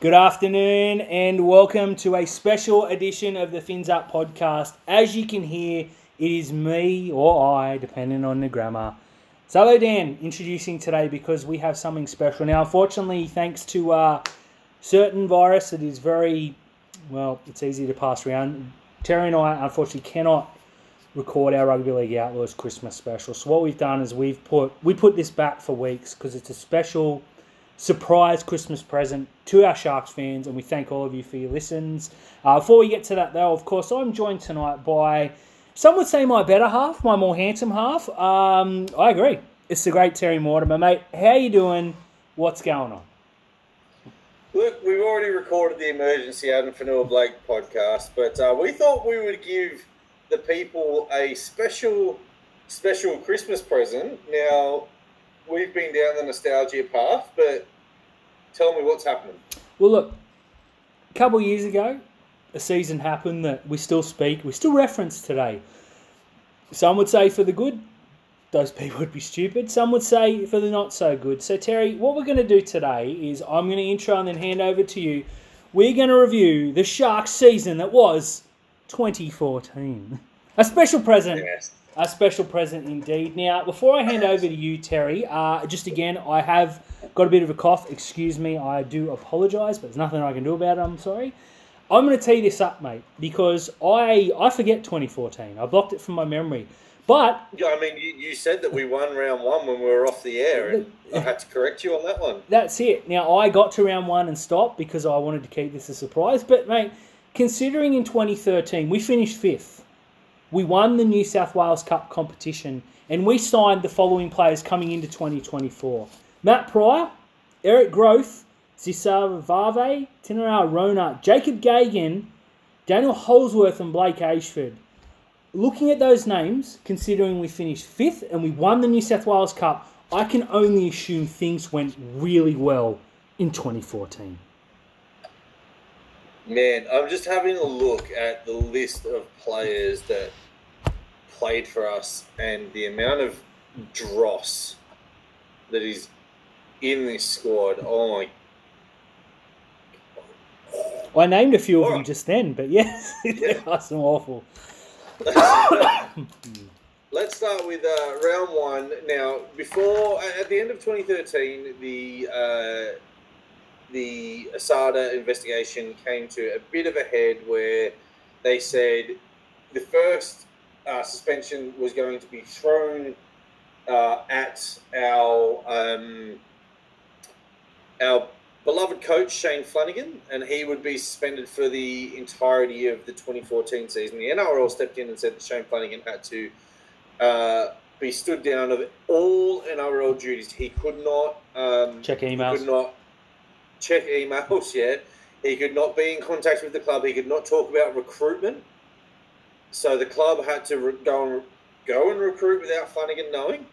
Good afternoon and welcome to a special edition of the Fins Up podcast. As you can hear, it is me or I, depending on the grammar. Hello, Dan introducing today because we have something special. Now, unfortunately, thanks to a certain virus that is very, well, it's easy to pass around, Terry and I unfortunately cannot record our Rugby League Outlaws Christmas special. So what we've done is we've put we put this back for weeks because it's a special surprise Christmas present to our Sharks fans, and we thank all of you for your listens. Uh, before we get to that, though, of course, I'm joined tonight by some would say my better half, my more handsome half. Um, I agree. It's the great Terry Mortimer, mate. How you doing? What's going on? Look, we've already recorded the emergency Adam Fanua Blake podcast, but uh, we thought we would give the people a special, special Christmas present. Now, we've been down the nostalgia path, but tell me what's happening. Well, look, a couple of years ago, a season happened that we still speak, we still reference today. Some would say for the good, those people would be stupid. Some would say for the not so good. So, Terry, what we're going to do today is I'm going to intro and then hand over to you. We're going to review the Sharks season that was 2014. A special present. Yes. A special present indeed. Now, before I hand over to you, Terry, uh, just again, I have got a bit of a cough. Excuse me, I do apologise, but there's nothing I can do about it. I'm sorry. I'm going to tee this up, mate, because I I forget 2014. I blocked it from my memory. But Yeah, I mean, you, you said that we won round one when we were off the air, and I had to correct you on that one. that's it. Now, I got to round one and stopped because I wanted to keep this a surprise. But, mate, considering in 2013 we finished fifth, we won the New South Wales Cup competition, and we signed the following players coming into 2024 Matt Pryor, Eric Groth, Cesar Vave, Tinirau Arona, Jacob Gagan, Daniel Holdsworth, and Blake Ayshford. Looking at those names, considering we finished fifth and we won the New South Wales Cup, I can only assume things went really well in 2014. Man, I'm just having a look at the list of players that played for us and the amount of dross that is in this squad. Oh my I named a few of them just then, but yes, there are some awful. Let's start with uh, round one. Now, before at the end of 2013, the uh, the Asada investigation came to a bit of a head where they said the first uh, suspension was going to be thrown uh, at our um, our beloved coach Shane Flanagan, and he would be suspended for the entirety of the 2014 season. The NRL stepped in and said that Shane Flanagan had to uh, be stood down of all NRL duties. He could not um, Check emails. could not check emails yet. He could not be in contact with the club. He could not talk about recruitment. So the club had to re- go and go and recruit without Flanagan knowing.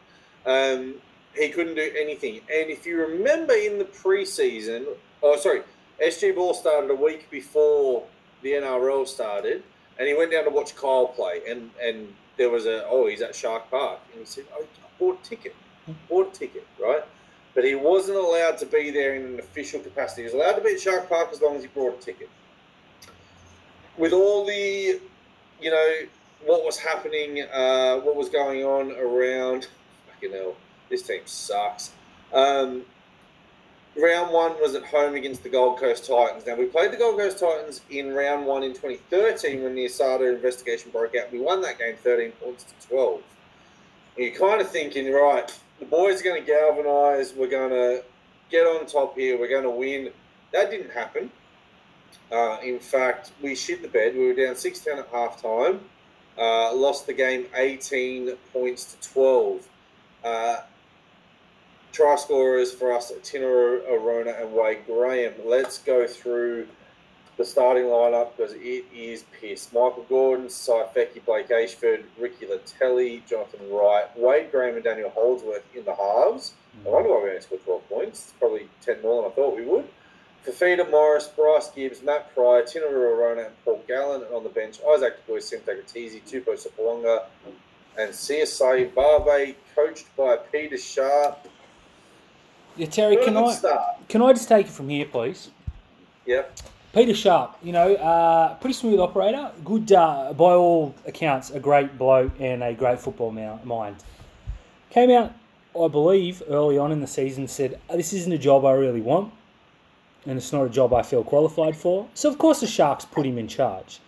Um, he couldn't do anything. And if you remember in the preseason, oh sorry, SG Ball started a week before the NRL started, and he went down to watch Kyle play, and and there was a oh he's at Shark Park, and he said oh, I bought a ticket, bought a ticket, right? But he wasn't allowed to be there in an official capacity. He was allowed to be at Shark Park as long as he brought a ticket. With all the, you know, what was happening, uh, what was going on around, fucking hell, this team sucks. Um, round one was at home against the Gold Coast Titans. Now, we played the Gold Coast Titans in round one in 2013 when the Asada investigation broke out. We won that game 13 points to 12. And you're kind of thinking, right, the boys are going to galvanise. We're going to get on top here. We're going to win. That didn't happen. Uh, in fact, we shit the bed. We were down 6 10 at half time. Uh, lost the game 18 points to 12. Uh, try scorers for us Tino Arona and Wade Graham. Let's go through the starting lineup because it is piss. Michael Gordon, Saifeki, Blake Ayshford, Ricky Leutele, Jonathan Wright, Wade Graham, and Daniel Holdsworth in the halves. I wonder why we only scored 12 points. It's probably 10 more than I thought we would. Fifita Morris, Bryce Gibbs, Matt Pryor, Tino Arona, and Paul Gallen. And on the bench, Isaac De Gois, Sim Tagataese, Tupo Sapalonga, and CSA Barbe, coached by Peter Sharp. Yeah, Terry, can I start. can I just take it from here, please? Yeah. Peter Sharp, you know, uh, pretty smooth operator, good uh, by all accounts, a great bloke and a great football mind. Came out, I believe, early on in the season, said this isn't a job I really want, and it's not a job I feel qualified for. So of course the Sharks put him in charge.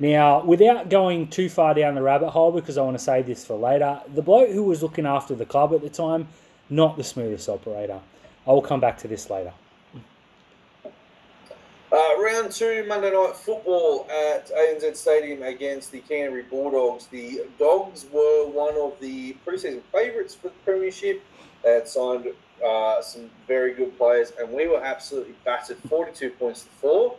Now, without going too far down the rabbit hole, because I want to save this for later, the bloke who was looking after the club at the time, not the smoothest operator. I will come back to this later. Uh, round two, Monday night football at ANZ Stadium against the Canterbury Bulldogs. The Dogs were one of the preseason favourites for the Premiership. They had signed uh, some very good players, and we were absolutely battered 42 points to four.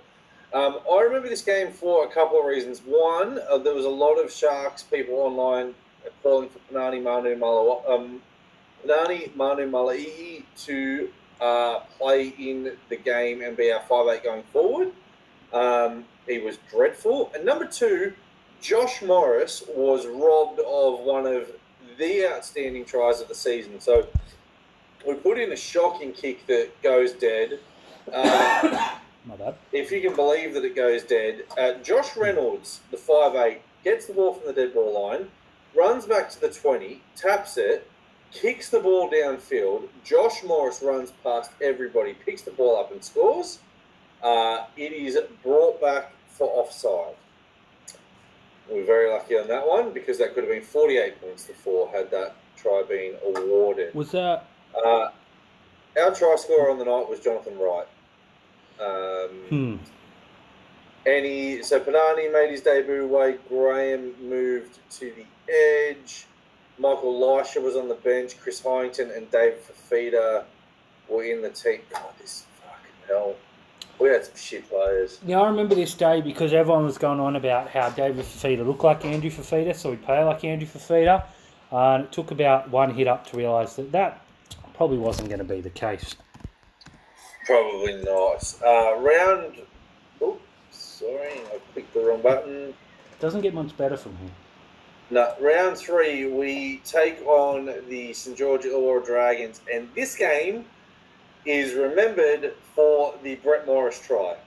Um, I remember this game for a couple of reasons. One, uh, there was a lot of Sharks people online calling for Panani Manu Malo, um, Panani Manu Malai to uh, play in the game and be our five eight going forward. Um, he was dreadful. And number two, Josh Morris was robbed of one of the outstanding tries of the season. So we put in a shocking kick that goes dead. Uh, My bad. if you can believe that it goes dead, uh, Josh Reynolds, the five eight, gets the ball from the dead ball line, runs back to the 20, taps it, kicks the ball downfield. Josh Morris runs past everybody, picks the ball up and scores. Uh, it is brought back for offside. We are very lucky on that one because that could have been 48 points to four had that try been awarded. Was that? Uh, our try scorer on the night was Jonathan Wright. Um, Hmm. and he, so Panani made his debut. Wade Graham moved to the edge. Michael Lichaa was on the bench. Chris Heighington and Dave Fifita were in the team. God, this fucking hell. We had some shit players. Now I remember this day because everyone was going on about how David Fifita looked like Andrew Fifita, so he'd play like Andrew Fifita. Uh, and it took about one hit up to realise that that probably wasn't going to be the case. Probably not. Uh, round. Oops, sorry, I clicked the wrong button. Doesn't get much better from here. No, round three, we take on the St George Illawarra Dragons, and this game is remembered for the Brett Morris try.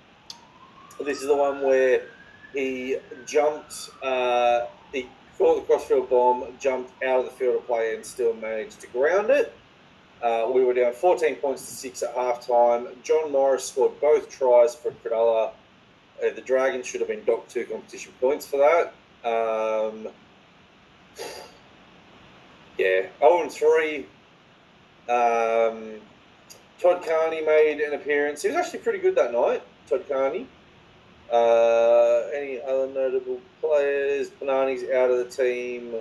This is the one where he jumped, uh, he caught the crossfield bomb, jumped out of the field of play, and still managed to ground it. Uh, we were down 14 points to 6 at halftime. John Morris scored both tries for Cronulla. Uh, the Dragons should have been docked two competition points for that. Um, yeah, 0 and 3. Um, Todd Carney made an appearance. He was actually pretty good that night, Todd Carney. Uh, any other notable players? Panani's out of the team.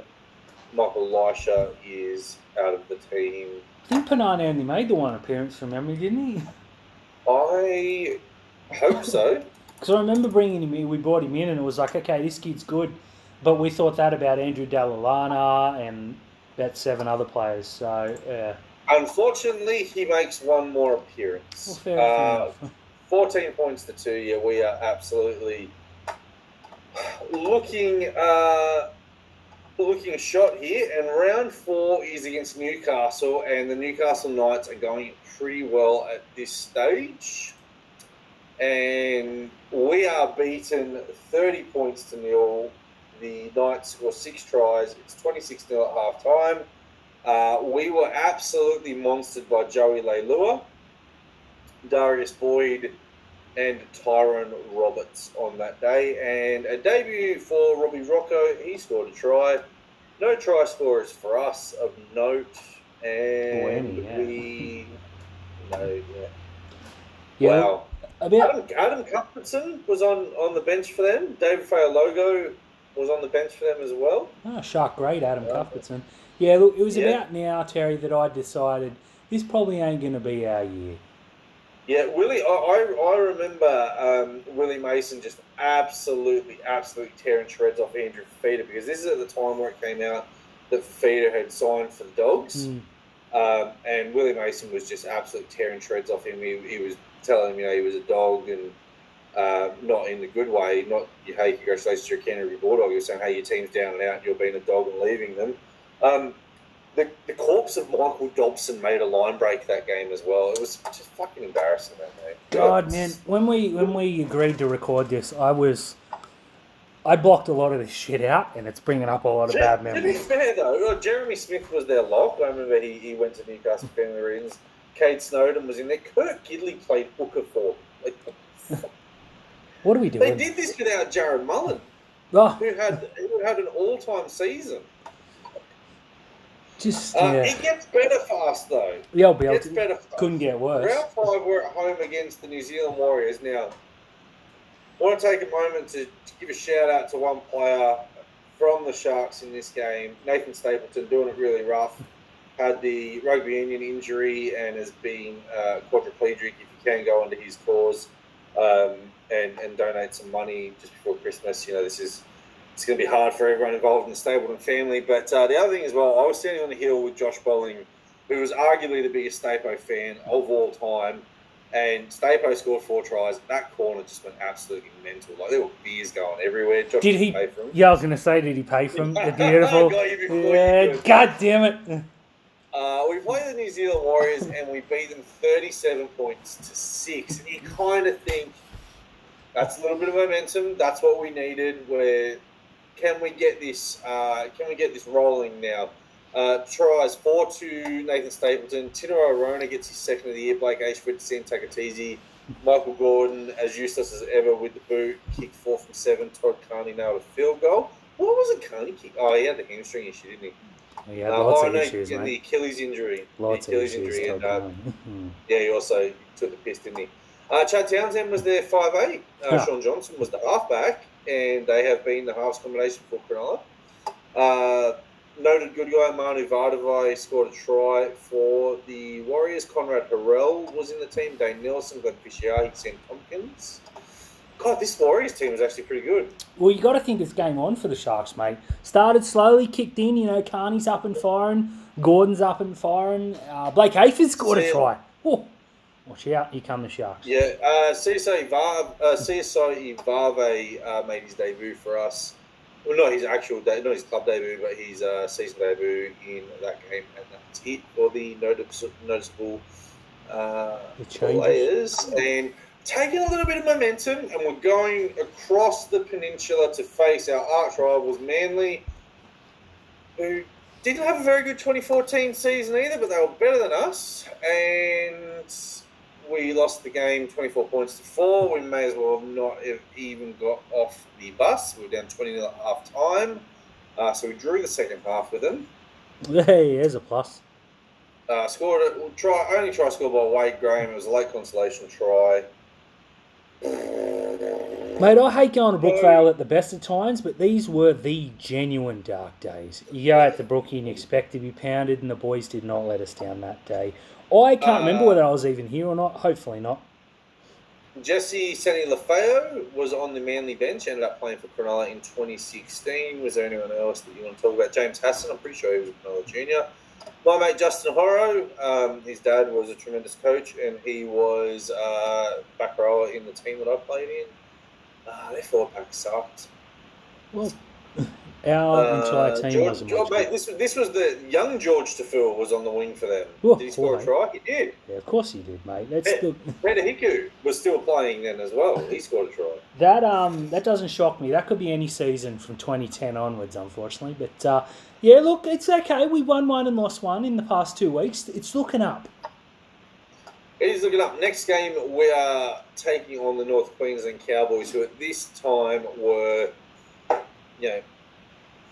Michael Lichaa is out of the team. I think Panani only made the one appearance from memory, didn't he? I hope so. Because I remember bringing him in, we brought him in, and it was like, okay, this kid's good. But we thought that about Andrew Dalalana and about seven other players. So, yeah. Unfortunately, he makes one more appearance. Well, fair, Uh, fair enough. 14 points to two. Yeah, we are absolutely looking uh, looking shot here. And round four is against Newcastle, and the Newcastle Knights are going pretty well at this stage. And we are beaten 30 points to nil. The Knights score six tries. It's 26 0 at half time. Uh, we were absolutely monstered by Joey Leilua. Darius Boyd and Tyron Roberts on that day. And a debut for Robbie Rochow. He scored a try. No try scorers for us of note. And yeah. we. No, yeah. Yeah, Wow. Adam, Adam Cuthbertson was on, on the bench for them. David Logo was on the bench for them as well. oh, Shark Great, Adam Yeah. Cuthbertson. Yeah, look, it was Yeah. about now, Terry, that I decided this probably ain't going to be our year. Yeah, Willie. I, I, I remember um, Willie Mason just absolutely, absolutely tearing shreds off Andrew Fifita because this is at the time where it came out that Fifita had signed for the Dogs, Mm. um, and Willie Mason was just absolutely tearing shreds off him. He, he was telling him, you know, he was a dog and uh, not in the good way. Not, hey, congratulations, you're a Canterbury Bulldog. He was saying, hey, your team's down and out, and you're being a dog and leaving them. Um, the, the corpse of Michael Dobson made a line break that game as well. It was just fucking embarrassing, that mate. God, man, when we when we agreed to record this, I was I blocked a lot of this shit out, and it's bringing up a lot of bad memories. To be fair though, Jeremy Smith was their lock. I remember he, he went to Newcastle family reasons. Kade Snowden was in there. Kurt Gidley played hooker for. Like, What are we doing? they did this without Jarrod Mullen, Oh, who had who had an all time season. Just Uh, yeah, It gets better for us though. yeah, I'll be It gets better. Couldn't get worse. Round five, we're at home against the New Zealand Warriors. Now, I want to take a moment to, to give a shout out to one player from the Sharks in this game, Nathan Stapleton, doing it really rough. Had the rugby union injury and has been uh, quadriplegic. If you can go under his cause um, and, and donate some money just before Christmas, you know, this is it's going to be hard for everyone involved in the Stapleton family. But uh, the other thing as well, I was standing on the hill with Josh Bowling, who was arguably the biggest Stapo fan of all time. And Stapo scored four tries. That corner just went absolutely mental. Like there were beers going everywhere. Josh Did he- didn't pay for 'em. Yeah, I was gonna say, did he pay for him? The beautiful. Got you before you Yeah. God damn it. Uh, we played the New Zealand Warriors and we beat them 37 points to six. And you kind of think that's a little bit of momentum. That's what we needed. Where can we get this? Uh, can we get this rolling now? Uh, tries four to Nathan Stapleton. Tino Arona gets his second of the year. Blake Ayshford, Sam Tagataese, Michael Gordon, as useless as ever with the boot, kicked four from seven. Todd Carney nailed a field goal. What was it Carney kick? Oh, he had the hamstring issue, didn't he? He had Uh, lots oh, of no, issues, and the. Achilles injury. Lots the of Achilles issues. injury. And, uh, yeah, he also took the piss, didn't he? Uh, Chad Townsend was their 5'8. Uh, Yeah. Shaun Johnson was the halfback, and they have been the halves combination for Cronulla. Uh, noted good guy Manu Vatuvei scored a try for the Warriors. Konrad Hurrell was in the team. Dane Nelson, Glenn Fisher, Sam Tomkins. God, this Warriors team is actually pretty good. Well, you got to think it's game on for the Sharks, mate. Started slowly, kicked in. You know, Carney's up and firing. Gordon's up and firing. Uh, Blake Hayford scored a try. Oh, watch out! Here come the Sharks. Yeah, uh, CSI Vav, uh, CSI Vave uh, made his debut for us. Well, not his actual, de- not his club debut, but his uh, season debut in that game, and that's it for the notice- noticeable uh, The players. And taking a little bit of momentum, and we're going across the peninsula to face our arch rivals, Manly, who didn't have a very good 2014 season either, but they were better than us. And we lost the game 24 points to 4. We may as well have not have even got off the bus. We were down 20 at half time. Uh, so we drew the second half with them. Hey, there's a plus. Uh, scored it. Try only try scored by Wade Graham. It was a late consolation try. Mate, I hate going to Brookvale at the best of times, but these were the genuine dark days. You go out to Brookie and expect to be pounded, and the boys did not let us down that day. I can't remember Uh, whether I was even here or not. Hopefully not. Jesse Sene-Lefao was on the Manly bench. Ended up playing for Cronulla in 2016. Was there anyone else that you want to talk about? James Hasson. I'm pretty sure he was a Cronulla junior. My mate Justin Horo. Um, his dad was a tremendous coach, and he was uh, back rower in the team that I played in. Uh, their forward pack sucked. Well, our Uh, entire team George, wasn't George, mate, this, this was the young George Taufua was on the wing for them. Oh, did he score a try? He did. Yeah, of course he did, mate. That's Yeah. the, was still playing then as well. He scored a try. that um that doesn't shock me. That could be any season from 2010 onwards, unfortunately. But uh, yeah, look, it's okay. We won one and lost one in the past two weeks. It's looking up. It is looking up. Next game, we are taking on the North Queensland Cowboys, who at this time were, you know,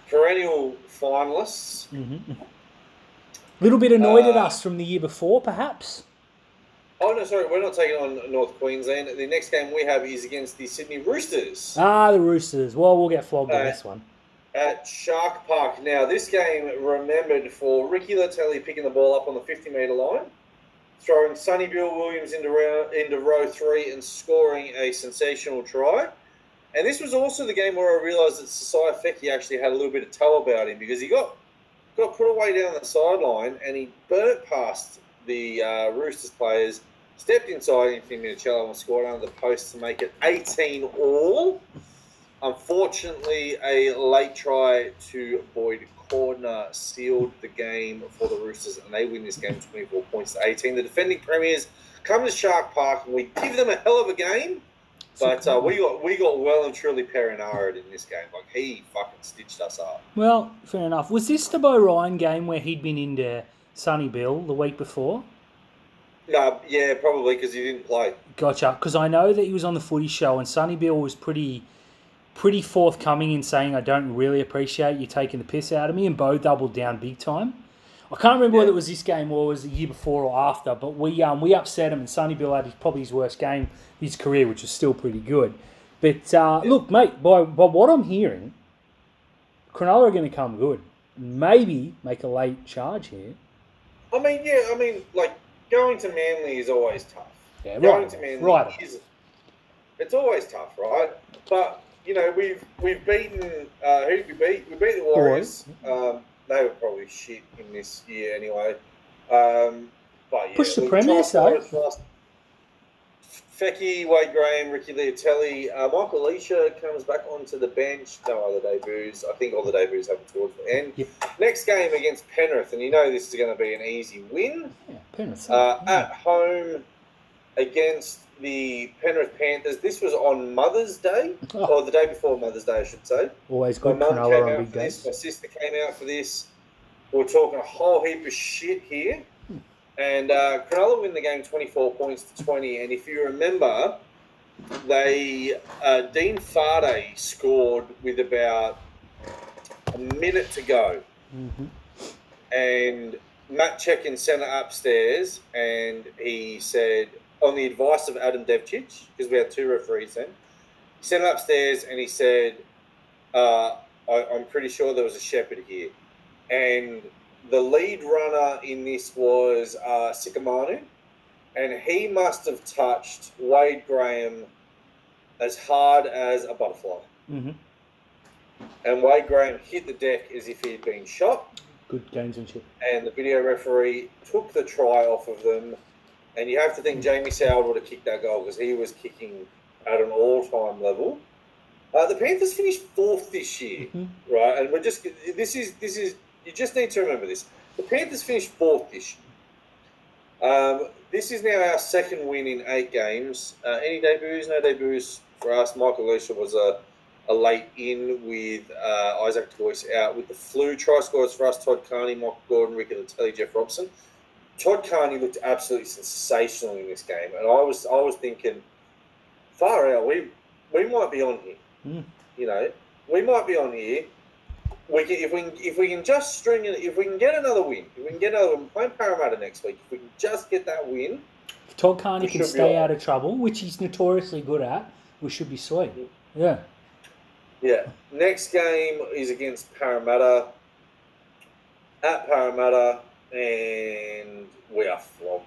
perennial finalists. Mm-hmm. Little bit annoyed at Uh, us from the year before, perhaps. Oh no, sorry, we're not taking on North Queensland. The next game we have is against the Sydney Roosters Ah, the Roosters. Well, we'll get flogged Uh, this one. at Shark Park. Now, this game remembered for Ricky Leutele picking the ball up on the 50 metre line, throwing Sonny Bill Williams into row, into row three and scoring a sensational try. And this was also the game where I realised that Sasai Feki actually had a little bit of toe about him because he got got put away down the sideline and he burnt past the uh, Roosters players, stepped inside Anthony Minichiello and scored under the post to make it 18 all. Unfortunately, a late try to Boyd Cordner sealed the game for the Roosters, and they win this game 24 points to 18. The defending premiers come to Shark Park, and we give them a hell of a game. But uh, we got we got well and truly Perinara in this game. Like he fucking stitched us up. Well, fair enough. Was this the Beau Ryan game where he'd been into Sonny Bill the week before? No, yeah, probably because he didn't play. Gotcha. Because I know that he was on the Footy Show, and Sonny Bill was pretty, pretty forthcoming in saying, "I don't really appreciate you taking the piss out of me," and Bo doubled down big time. I can't remember Yeah. whether it was this game or it was the year before or after, but we um we upset him, and Sonny Bill had his, probably his worst game his career, which was still pretty good. But uh, look, mate, by by what I'm hearing, Cronulla are going to come good. Maybe make a late charge here. I mean, yeah, I mean, like going to Manly is always tough. Yeah, going right. to Manly Right. is it's always tough, right? But you know, we've we've beaten uh, who did we beat? We beat the Warriors. Um, they were probably shit in this year anyway. Um, but yeah, Push the we Premiers, though. for us last- Feki, Wade Graham, Ricky Leutele, uh, Michael Lichaa comes back onto the bench. No other debuts. I think all the debuts happen towards the end. Yep. Next game against Penrith, and you know this is going to be an easy win. Yeah, Penrith. Uh, yeah. at home against the Penrith Panthers. This was on Mother's Day, Oh, or the day before Mother's Day, I should say. always My mum came out for this. My sister came out for this. We're talking a whole heap of shit here. Hmm. And uh, Cronulla win the game 24 points to 20. And if you remember, they uh, Dean Farday scored with about a minute to go hmm and Matt Cecchin sent it upstairs, and he said, on the advice of Adam Devcich, because we had two referees then, he sent it upstairs and he said, uh, I, I'm pretty sure there was a shepherd here. And the lead runner in this was uh, Sikamanu, and he must have touched Wade Graham as hard as a butterfly. hmm And Wade Graham hit the deck as if he had been shot. Good gamesmanship. and the video referee took the try off of them. And you have to think Jamie Soward would have kicked that goal because he was kicking at an all-time level. Uh, the Panthers finished fourth this year, Mhm. right? And we're just this is this is you just need to remember this. The Panthers finished fourth this year. Um, this is now our second win in eight games. Uh, any debuts? No debuts for us. Michael Lucia was a a late in with uh, Isaac Toyce out with the flu. Try scores for us: Todd Carney, Michael Gordon, Ricky Leutele, Jeff Robson. Todd Carney looked absolutely sensational in this game, and I was I was thinking, far out, we we might be on here. Mm. You know, we might be on here. We can, if we can, if we can just string it, if we can get another win, if we can get another win, playing Parramatta next week. If we can just get that win, If Todd Carney can stay out of trouble, which he's notoriously good at, we should be sweet. Yeah. Yeah. Next game is against Parramatta. At Parramatta, and we are flogged.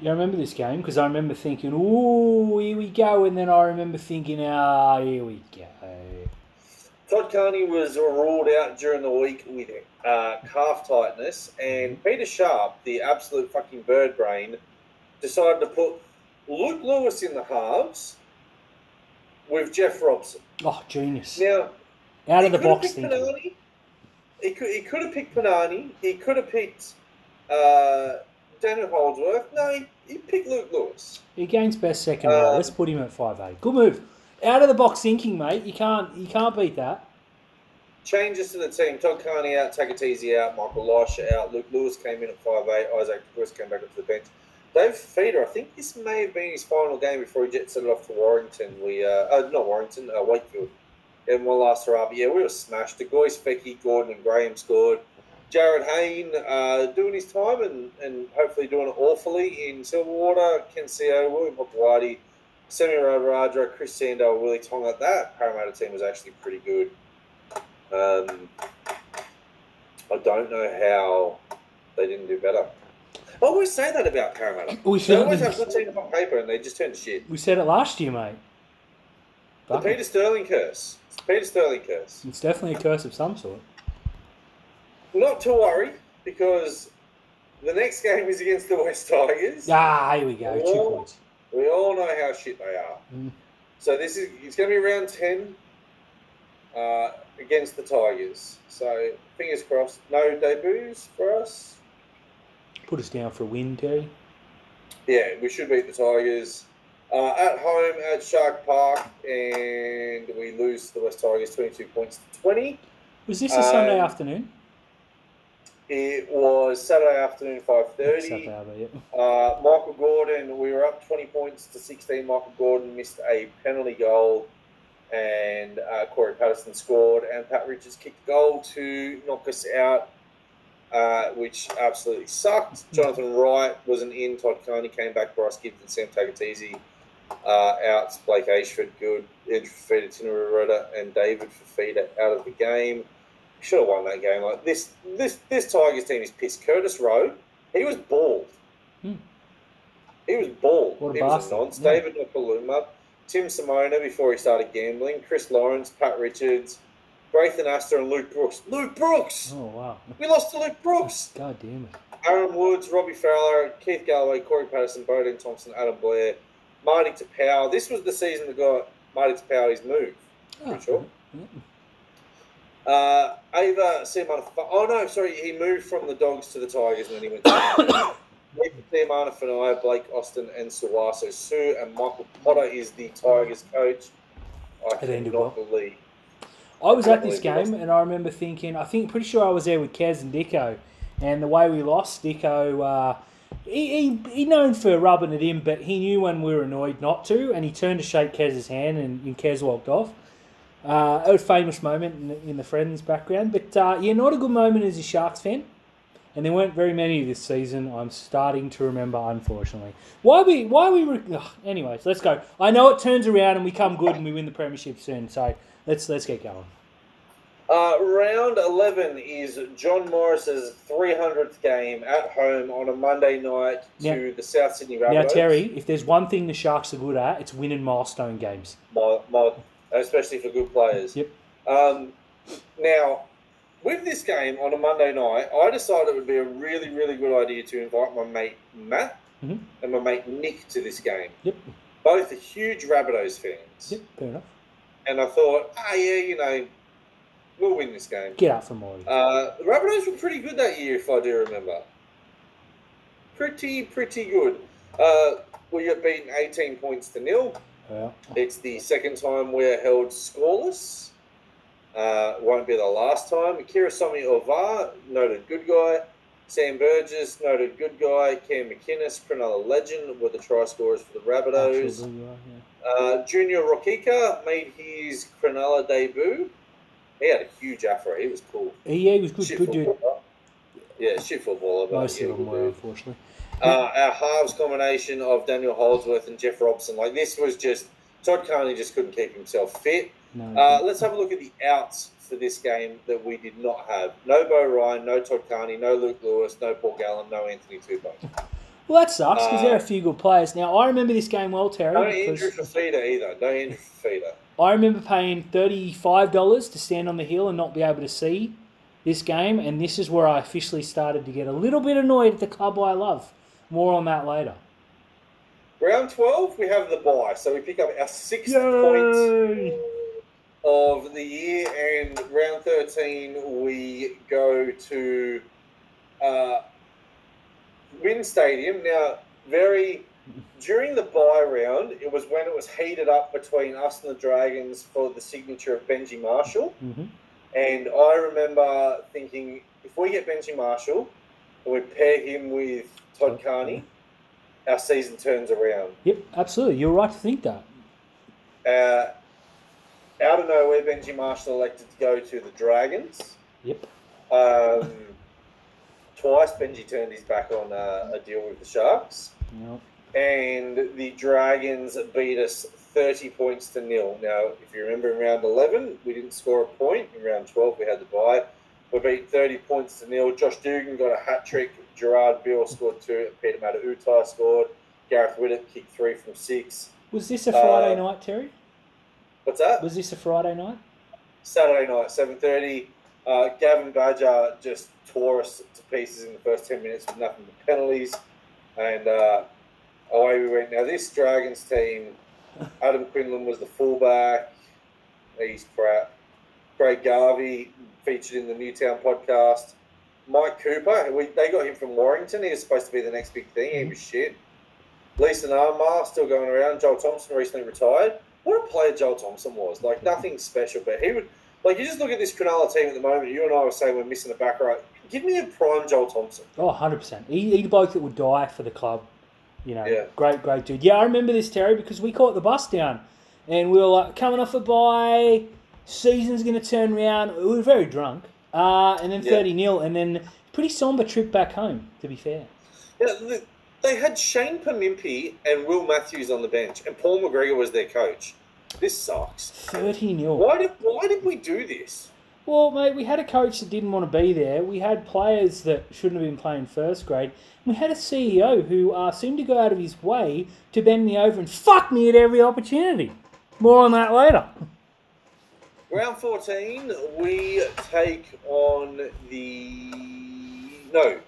You remember this game? Because I remember thinking, ooh, here we go. And then I remember thinking, ah, here we go. Todd Carney was ruled out during the week with uh, calf tightness, and Peter Sharp, the absolute fucking bird brain, decided to put Luke Lewis in the halves with Jeff Robson. Oh, genius. Now, Out of the box thinking. He could, he could have picked Panani. He could have picked uh, Daniel Holdsworth. No, he, he picked Luke Lewis. He gains best second row. Um, Let's put him at five eight. Good move. Out of the box thinking, mate. You can't you can't beat that. Changes to the team. Todd Carney out, Tagataese out, Michael Lichaa out, Luke Lewis came in at 5'8", Isaac Lewis came back up to the bench. Dave Feeder, I think this may have been his final game before he jets it off to Warrington. We, uh, uh not Warrington, uh, Wakefield. And one last hurrah. But yeah, we were smashed. The Goyce, Feki, Gordon, and Graham scored. Jarryd Hayne uh, doing his time and, and hopefully doing it awfully in Silverwater. Ken Sio, William Hopoate, Semi Radradra, Chris Sandow, Willie Tonga. That Parramatta team was actually pretty good. Um, I don't know how they didn't do better. I always say that about Parramatta. We They always have good teams on paper and they just turn to shit. we said it last year, mate. The. Peter Sterling curse. It's the Peter Sterling curse. It's definitely a curse of some sort. Not to worry because the next game is against the West Tigers. Ah, here we go. Two Oh. points. We all know how shit they are. Mm. So this is it's going to be round ten. uh, against the Tigers. So fingers crossed. No debuts for us. Put us down for a win, Terry. Yeah, we should beat the Tigers. Uh, at home at Shark Park, and we lose to the West Tigers 22 points to 20. Was this a Sunday Um, afternoon? It was Saturday afternoon, 5.30. Saturday, yeah. Uh, Michael Gordon, we were up 20 points to 16. Michael Gordon missed a penalty goal, and uh, Corey Patterson scored, and Pat Richards kicked a goal to knock us out, uh, which absolutely sucked. Jonathan Wright wasn't in. Todd Carney came back. Bryce Gibbs and Sam Tagataese uh, out. Blake Ayshford good. Andrew Fifita, Tinarurota, and David Fifita out of the game. Should have won that game. Like this, this, this Tigers team is pissed. Curtis Rowe, he was bald. Hmm. He was bald. What a he was a nonce. Yeah. David Nofoaluma, Tim Simona before he started gambling, Chris Lawrence, Pat Richards, Grayson Astor, and Luke Brooks. Luke Brooks! Oh, wow. We lost to Luke Brooks! God damn it. Aaron Woods, Robbie Fowler, Keith Galloway, Corey Patterson, Bodene Thompson, Adam Blair, Marty to Power. This was the season that got Marty Taupau his move. Oh, Pretty sure. yeah. Uh, Ava Seamana. Oh no, sorry, he moved from the Dogs to the Tigers and then he went to Seamana Fanaya, Blake Austin, and Suwaso Sue, and Michael Potter is the Tigers coach. I It ended well. believe. I was at this game and I remember thinking, I think pretty sure I was there with Kez and Dicko, and the way we lost, Dicko, uh, he, he, he known for rubbing it in, but he knew when we were annoyed not to, and he turned to shake Kez's hand, and, and Kez walked off. Uh, a famous moment in the, in the Friends background, but uh, yeah, not a good moment as a Sharks fan. And there weren't very many this season. I'm starting to remember, unfortunately. Why we? Why we? Re- Ugh, anyways, let's go. I know it turns around and we come good and we win the premiership soon. So let's let's get going. Uh, round 11 is John Morris's 300th game at home on a Monday night to Now- the South Sydney Rabbitohs. Now, Terry, if there's one thing the Sharks are good at, it's winning milestone games. my, my, especially for good players. Yep. Um, now, with this game on a Monday night, I decided it would be a really, really good idea to invite my mate Matt Mhm. and my mate Nick to this game. Yep. Both are huge Rabbitohs fans. Yep, fair enough. And I thought, ah, yeah, you know, we'll win this game. Get up for more. Uh, the Rabbitohs were pretty good that year, if I do remember. Pretty, pretty good. Uh, we got beaten 18 points to nil. Yeah. It's the second time we're held scoreless. Uh, won't be the last time. Kirasomi Ovar, noted good guy. Sam Burgess, noted good guy. Cam McInnes, Cronulla legend, were the try scorers for the Rabbitohs. Absolutely, you are, yeah. Uh, Junior Roqica made his Cronulla debut. He had a huge afro. He was cool. Yeah, he was good, Shit good dude. Yeah, shit footballer. but Most yeah, of them good were, dude. unfortunately. Uh, our halves combination of Daniel Holdsworth and Jeff Robson. Like this was just Todd Carney just couldn't keep himself fit. No, Uh, let's have a look at the outs for this game that we did not have. No Beau Ryan, no Todd Carney, no Luke Lewis, no Paul Gallen, no Anthony Tupou. well, that sucks because uh, there are a few good players. Now, I remember this game well, Terry. No because- Andrew Fifita either. No Andrew Fifita. I remember paying thirty-five dollars to stand on the hill and not be able to see this game, and this is where I officially started to get a little bit annoyed at the club I love. More on that later. Round 12, we have the bye. So we pick up our sixth point of the year, and round 13, we go to uh, Win Stadium. Now, very during the bye round, it was when it was heated up between us and the Dragons for the signature of Benji Marshall. hmm And I remember thinking, if we get Benji Marshall and we pair him with Todd Carney, our season turns around. Yep, absolutely. You're right to think that. Uh, out of nowhere, Benji Marshall elected to go to the Dragons. Yep. Um, twice, Benji turned his back on uh, a deal with the Sharks. Yep. And the Dragons beat us 30 points to nil. Now, if you remember in round 11, we didn't score a point. In round 12, we had the bye. We beat 30 points to nil. Josh Dugan got a hat trick. Gerard Beale scored two. Peter Matautai scored. Gareth Widdop kicked three from six. Was this a Friday Uh, night, Terry? What's that? Was this a Friday night? Saturday night, 7.30. Uh, Gavin Badger just tore us to pieces in the first 10 minutes with nothing but penalties. And uh, away we went. Now, this Dragons team, Adam Quinlan was the fullback. He's crap. Craig Garvey featured in the Newtown podcast. Mike Cooper, we, they got him from Warrington. He was supposed to be the next big thing. He was shit. Leeson Armar still going around. Joel Thompson recently retired. What a player Joel Thompson was. Like nothing special, but he would like you just look at this Cronulla team at the moment. You and I were saying we're missing a back right. Give me a prime Joel Thompson. Oh, 100%. He, he the bloke that would die for the club. You know, Yeah. great, great dude. Yeah, I remember this, Terry, because we caught the bus down and we were like coming off a bye, season's going to turn around. We were very drunk. Uh, and then Yeah. 30 nil, and then pretty somber trip back home, to be fair. Yeah, they had Shane Panimpi and Will Matthews on the bench, and Paul McGregor was their coach. This sucks. 30 nil. Why did Why did we do this? Well, mate, we had a coach that didn't want to be there. We had players that shouldn't have been playing first grade. We had a CEO who uh, seemed to go out of his way to bend me over and fuck me at every opportunity. More on that later. Round fourteen, we take on the no.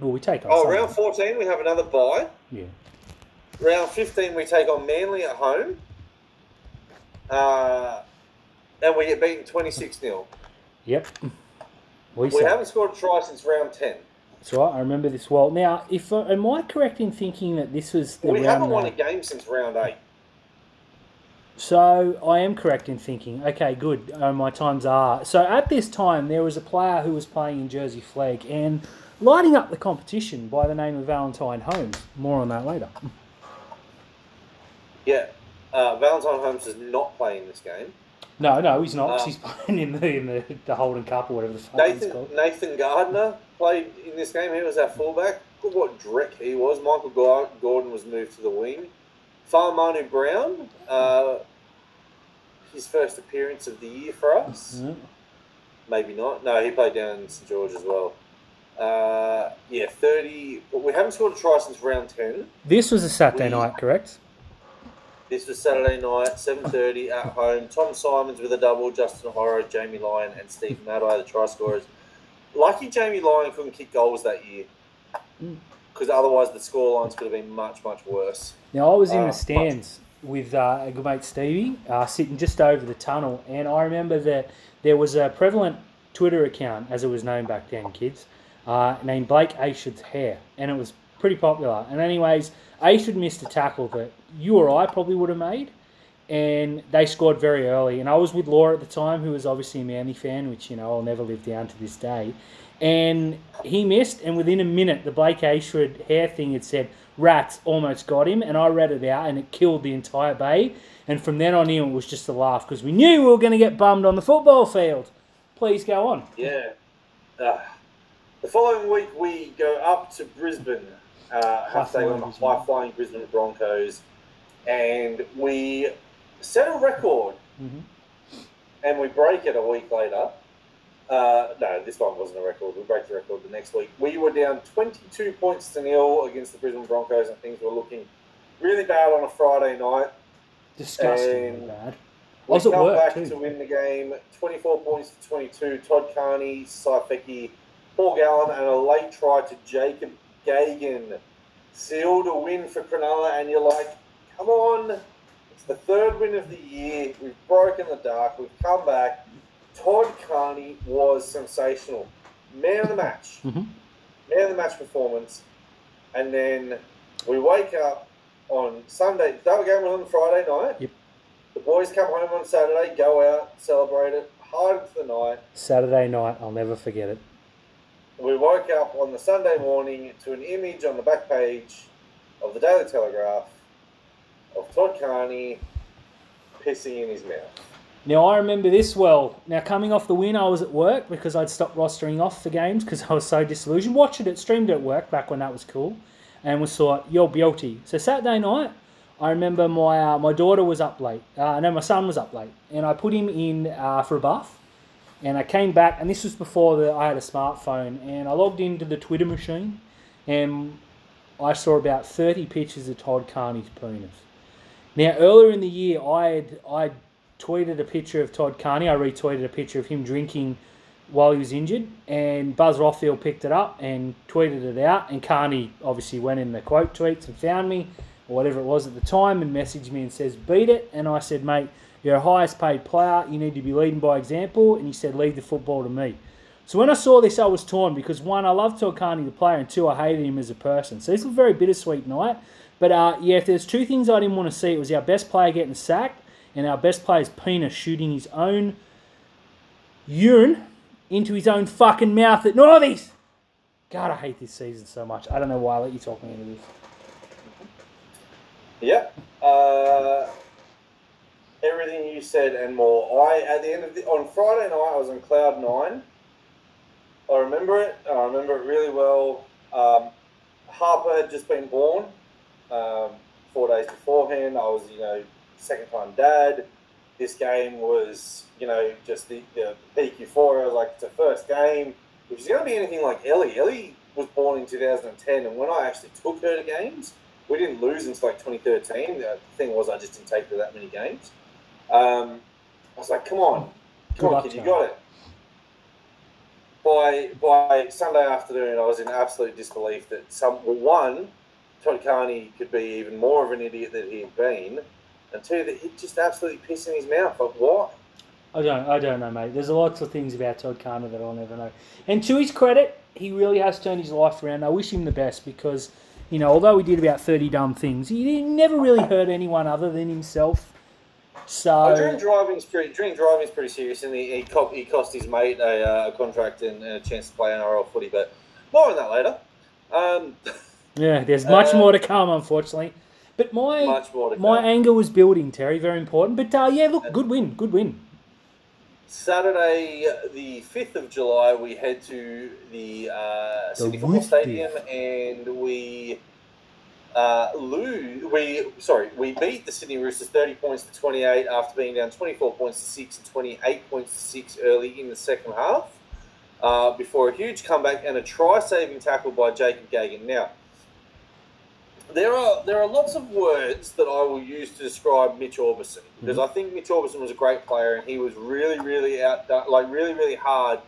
Well, we take on Oh, something. round fourteen, we have another bye. Yeah. Round fifteen, we take on Manly at home. Uh, and we get beaten twenty six 0 Yep. We, We haven't scored a try since round ten. That's right. I remember this well. Now, if uh, am I correct in thinking that this was the We haven't won a game since round eight. So I am correct in thinking. Okay, good. Uh, my times are. So at this time, there was a player who was playing in Jersey Flegg and lighting up the competition by the name of Valentine Holmes. More on that later. Yeah, uh, Valentine Holmes is not playing this game. No, no, he's not. Uh, he's playing in the in the, the Holden Cup or whatever the fuck it's Nathan called. Nathan Gardner played in this game. He was our fullback. Look what dreck he was. Michael Gordon was moved to the wing. Farmanu Brown, uh, his first appearance of the year for us. Yeah. Maybe not. No, he played down in St George as well. Uh, yeah, thirty. But we haven't scored a try since round ten. This was a Saturday We- night, correct? This was Saturday night, seven thirty at home. Tom Simons with a double, Justin Horo, Jamie Lyon, and Steve Matai, the try scorers. Lucky Jamie Lyon couldn't kick goals that year, because otherwise the scorelines could have been much much worse. Now I was in Uh, the stands with uh, a good mate Stevie, uh, sitting just over the tunnel, and I remember that there was a prevalent Twitter account, as it was known back then, kids, uh, named Blake Ayshford's Hair, and it was pretty popular. And anyways, Ayshford missed a tackle that you or I probably would have made, and they scored very early. And I was with Laura at the time, who was obviously a Manly fan, which you know I'll never live down to this day. And he missed, and within a minute, the Blake Ayshford hair thing had said, Rats almost got him, and I read it out, and it killed the entire bay. And from then on in, it was just a laugh because we knew we were going to get bummed on the football field. Please go on. Yeah. Uh, the following week we go up to Brisbane, uh, have to take on the high flying Brisbane Broncos, and we set a record Mhm. and we break it a week later. Uh, no, this one wasn't a record. We break the record the next week. We were down 22 points to nil against the Brisbane Broncos, and things were looking really bad on a Friday night. Disgustingly And bad. We was come back too. to win the game, 24 points to 22. Todd Carney, Saifeki, Paul Gallen, and a late try to Jacob Gagan sealed a win for Cronulla. And you're like, come on, it's the third win of the year. We've broken the dark. We've come back. Todd Carney was sensational, man of the match, Mhm. man of the match performance. And then we wake up on Sunday. That game was on Friday night. Yep. The boys come home on Saturday, go out, celebrate it, hard into the night. Saturday night, I'll never forget it. We woke up on the Sunday morning to an image on the back page of the Daily Telegraph of Todd Carney pissing in his mouth. Now I remember this well. Now coming off the win, I was at work because I'd stopped rostering off for games because I was so disillusioned. Watched it, streamed at work back when that was cool, and we saw "You're beauty." So Saturday night, I remember my uh, my daughter was up late. Uh, no, my son was up late, and I put him in uh, for a bath. And I came back, and this was before the, I had a smartphone, and I logged into the Twitter machine, and I saw about thirty pictures of Todd Carney's penis. Now earlier in the year, I had I tweeted a picture of Todd Carney. I retweeted a picture of him drinking while he was injured, and Buzz Rothfield picked it up and tweeted it out. And Carney obviously went in the quote tweets and found me, or whatever it was at the time, and messaged me and says, "Beat it." And I said, "Mate, You're a highest paid player. You need to be leading by example. And he said, leave the football to me. So when I saw this, I was torn because one, I love Todd Carney, the player, and two, I hated him as a person. So this was a very bittersweet night. But uh, yeah, if there's two things I didn't want to see, it was our best player getting sacked and our best player's penis shooting his own urine into his own fucking mouth at Northies. God, I hate this season so much. I don't know why I let you talk me into this. Yeah. Uh, everything you said and more. I at the end of the on Friday night I was on cloud nine. I remember it. I remember it really well. Um, Harper had just been born um, four days beforehand. I was, you know, second time dad. This game was, you know, just the, the peak euphoria. Like, it's a first game. If it's going to be anything like Ellie, Ellie was born in 2010, and when I actually took her to games, we didn't lose until like 2013. The thing was, I just didn't take her that many games. Um, I was like, come on, come Good on, kid, you got it. By by Sunday afternoon, I was in absolute disbelief that some well, one, Todd Carney could be even more of an idiot than he had been, and two, that he'd just absolutely piss in his mouth. Like, why? I don't, I don't know, mate. There's lots of things about Todd Carney that I'll never know. And to his credit, he really has turned his life around. I wish him the best because, you know, although he did about 30 dumb things, he never really hurt anyone other than himself. Oh, drink So, driving's pretty. Drink driving's pretty serious, and he he, co- he cost his mate a, uh, a contract and, and a chance to play NRL footy. But more on that later. Um, yeah, there's much Uh, more to come, unfortunately. But my much more to my come. anger was building, Terry. Very important. But uh, yeah, look, good win, good win. Saturday, the fifth of July, we head to the uh, Sydney Football Stadium, and we uh. We sorry, we beat the Sydney Roosters thirty points to twenty eight after being down twenty four points to six and twenty eight points to six early in the second half. Uh, before a huge comeback and a try-saving tackle by Jacob Gagan. Now, there are there are lots of words that I will use to describe Mitch Aubusson because I think Mitch Aubusson was a great player and he was really really outdone, like really really hard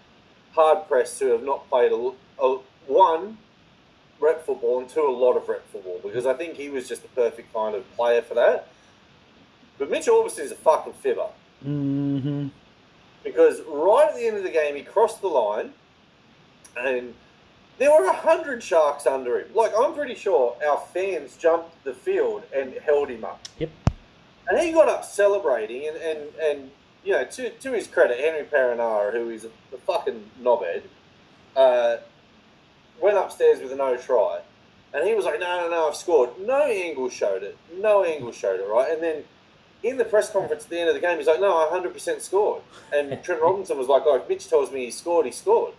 hard pressed to have not played a, a one rep football and two a lot of rep football because I think he was just the perfect kind of player for that. But Mitchell Aubusson is a fucking fibber hmm because right at the end of the game he crossed the line and there were a hundred sharks under him. Like I'm pretty sure our fans jumped the field and held him up. Yep. And he got up celebrating and, and, and you know, to, to his credit, Henry Perenara, who is a, a fucking knobhead, uh, went upstairs with a no try. And he was like, no, no, no, I've scored. No angle showed it. No angle showed it, right? And then in the press conference at the end of the game, he's like, no, I 100% scored. And Trent Robinson was like, oh, if Mitch tells me he scored, he scored.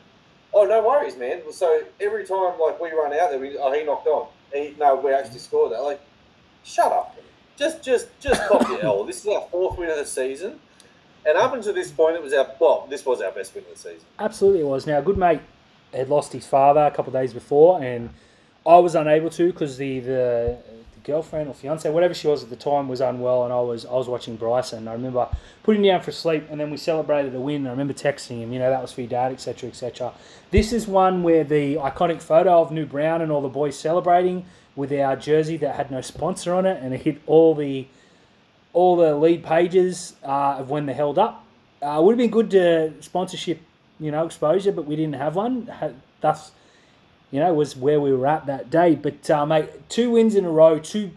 Oh, no worries, man. So every time, like, we run out there, we, oh, he knocked on. He, no, we actually mm. scored that. Like, shut up. Just, just, just cop your L. This is our fourth win of the season. And up until this point, it was our, well, this was our best win of the season. Absolutely, it was. Now, good mate had lost his father a couple days before, and I was unable to because the, the the girlfriend or fiance, whatever she was at the time, was unwell, and I was I was watching Bryson. I remember putting down for sleep, and then we celebrated a win. I remember texting him, you know, that was for your dad, etc., etc. This is one where the iconic photo of New Brown and all the boys celebrating with our jersey that had no sponsor on it, and it hit all the all the lead pages uh, of when they held up. Uh, would have been good to sponsorship, you know, exposure, but we didn't have one. Thus, you know, was where we were at that day. But uh, mate, two wins in a row, two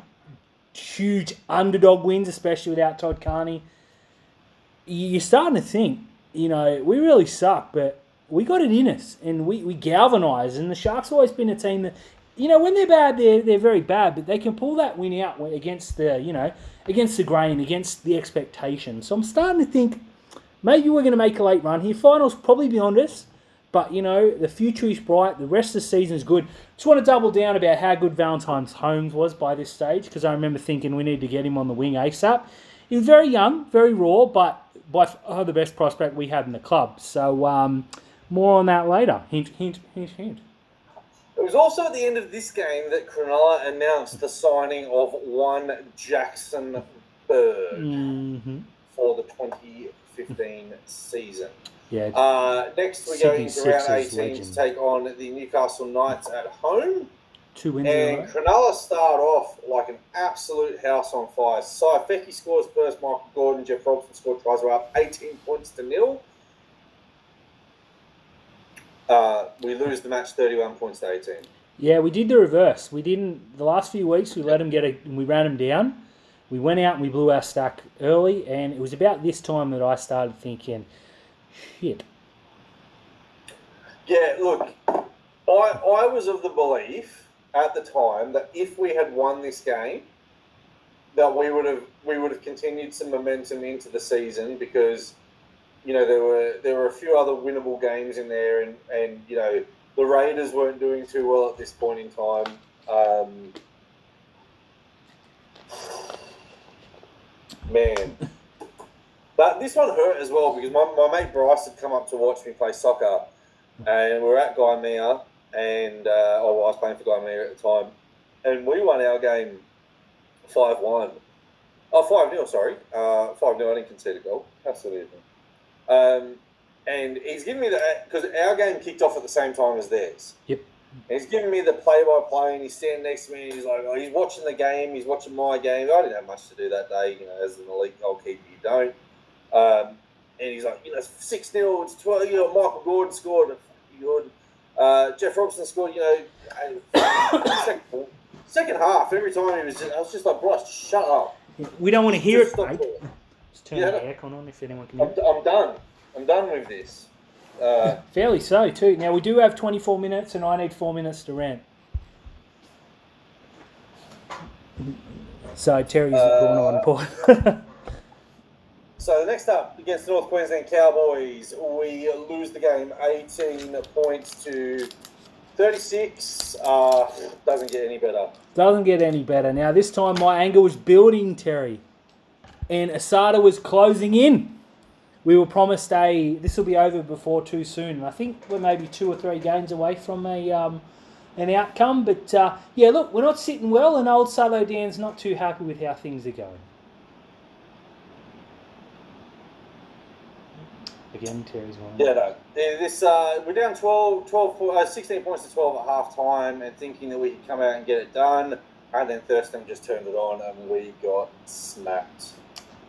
huge underdog wins, especially without Todd Carney. You- You're starting to think, you know, we really suck, but we got it in us, and we we galvanised. And the Sharks always been a team that, you know, when they're bad, they're they're very bad, but they can pull that win out against the, you know, against the grain, against the expectation. So I'm starting to think maybe we're going to make a late run here. Finals probably beyond us, but you know the future is bright. The rest of the season is good. Just want to double down about how good Valentine's Holmes was by this stage because I remember thinking we need to get him on the wing ASAP. He was very young, very raw, but by far the best prospect we had in the club. So um, more on that later. Hint, hint, hint, hint. It was also at the end of this game that Cronulla announced the signing of one Jackson Bird hmm for the 2015 season. Yeah, Uh, next, we go Sydney into round 18 legend. to take on the Newcastle Knights at home. Two wins And. Cronulla start off like an absolute house on fire. Saifeki scores first, Michael Gordon, Jeff Robson scored tries. We're up 18 points to nil. Uh, we lose the match 31 points to 18. Yeah, we did the reverse. We didn't. The last few weeks, we let them get a. We ran them down. We went out and we blew our stack early, and it was about this time that I started thinking, shit. Yeah, look, I, I was of the belief at the time that if we had won this game, that we would have we would have continued some momentum into the season because you know there were there were a few other winnable games in there and and you know the Raiders weren't doing too well at this point in time. Um, man, but this one hurt as well because my, my mate Bryce had come up to watch me play soccer, and we were at Gymea, and uh, oh, I was playing for Gymea at the time, and we won our game five one. Oh, 5 0, sorry. Uh, 5 0, I didn't concede a goal. Absolutely. Um, and he's giving me the, because our game kicked off at the same time as theirs. Yep. He's giving me the play by play, and he's standing next to me, and he's like, oh, he's watching the game, he's watching my game. I didn't have much to do that day, you know, as an elite goalkeeper, you don't. Um, and he's like, you know, 6 0, it's 12, you know, Michael Gordon scored, fucking good. Uh, Jeff Robson scored, you know, second, second half, every time he was just, I was just like, Bryce, shut up. We don't want to hear Just it, stop. Just turn Yeah. the aircon on if anyone can I'm, hear it. I'm done. I'm done with this. Uh, Fairly so, too. Now, we do have 24 minutes, and I need four minutes to rant. So, Terry's Uh, going on pause. so the next up against the North Queensland Cowboys, we lose the game 18 points to 36. Uh, doesn't get any better. Doesn't get any better. Now, this time my anger was building, Terry. And Asada was closing in. We were promised a. This will be over before too soon. And I think we're maybe two or three games away from a um, an outcome. But uh, yeah, look, we're not sitting well, and old Salo Dan's not too happy with how things are going. Again, Terry's one. Yeah, no. Yeah, This uh, we're down 12, 12 uh, 16 points to 12 at half time, and thinking that we could come out and get it done. And then Thurston just turned it on, and we got smacked.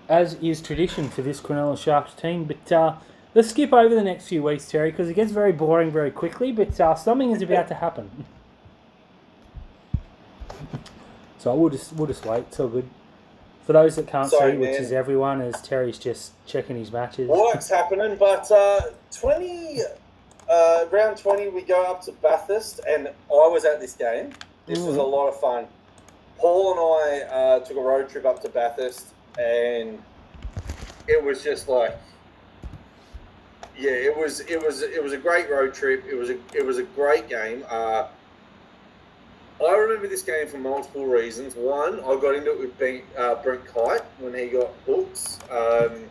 As is tradition for this Cronulla Sharks team. But uh, let's skip over the next few weeks, Terry, because it gets very boring very quickly. But uh, something is about to happen. So we'll just we'll just wait. It's all good. For those that can't Sorry, see, which is everyone, as Terry's just checking his matches. Work's happening, but uh, 20, uh, round 20, we go up to Bathurst, and I was at this game. This was a Mhm. lot of fun. Paul and I uh, took a road trip up to Bathurst, and it was just like, yeah, it was it was it was a great road trip. It was a it was a great game. Uh, I remember this game for multiple reasons. One, I got into it with Ben, uh, Brent Kite when he got hooked um,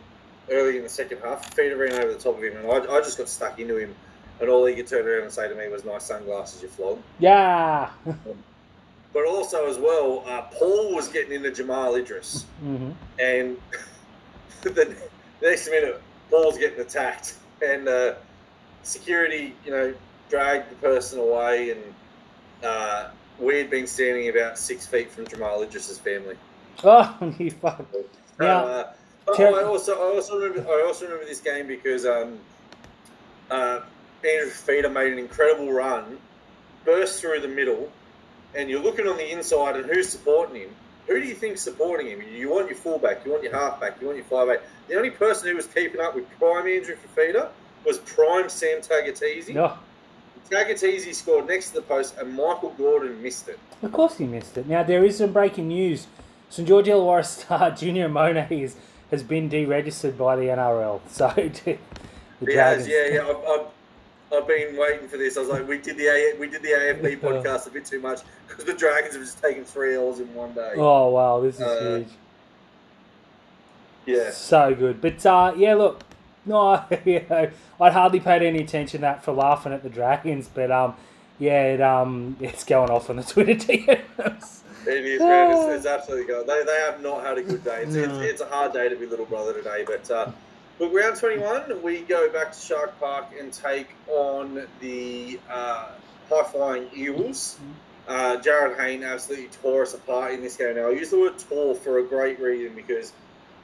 early in the second half. Fifita ran over the top of him, and I, I just got stuck into him. And all he could turn around and say to me was, "Nice sunglasses, you flog." Yeah. But also, as well, uh, Paul was getting into Jamal Idris, hmm and the next minute, Paul's getting attacked, and uh, security, you know, dragged the person away, and uh, we had been standing about six feet from Jamal Idris's family. Oh, you fuck. Yeah. but I also, I also remember, I also remember this game because um, uh, Andrew Fifita made an incredible run, burst through the middle, and you're looking on the inside, and who's supporting him? Who do you think's supporting him? You want your fullback, you want your halfback, you want your five eight. The only person who was keeping up with prime Andrew Fifita was prime Sam Tagataese. No. Tagataese scored next to the post, and Michael Gordon missed it. Of course he missed it. Now there is some breaking news. St George Illawarra star Junior Monet is, has been deregistered by the NRL. So the He has, yeah, yeah. I've, I've, I've been waiting for this. I was like, we did the A, we did the AFB podcast a bit too much because the Dragons have just taken three L's in one day. Oh wow, this is Uh, huge. Yeah, So good. But uh, yeah, look, no, you know, I'd hardly paid any attention to that for laughing at the Dragons, but um, yeah, it, um, it's going off on the Twitter DMs. it is, man. It's, it's absolutely good. They, they have not had a good day. It's, No. it's, it's a hard day to be little brother today. But uh, look, round 21, we go back to Shark Park and take on the uh, high flying Eels. Uh, Jarryd Hayne absolutely tore us apart in this game. Now, I use the word tore for a great reason because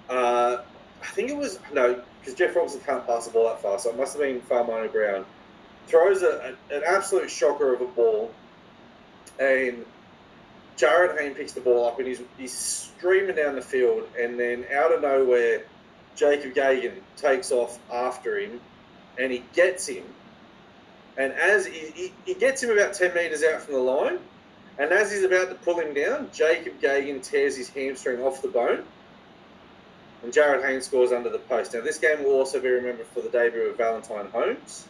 uh, I think it was, no, because Jeff Robson can't pass the ball that far, so it must have been far minor ground. Throws a, a, an absolute shocker of a ball, and Jarryd Hayne picks the ball up and he's, he's streaming down the field, and then out of nowhere, Jacob Gagan takes off after him, and he gets him. And as he, he, he gets him about 10 metres out from the line, and as he's about to pull him down, Jacob Gagan tears his hamstring off the bone. And Jarryd Haynes scores under the post. Now, this game will also be remembered for the debut of Valentine Holmes.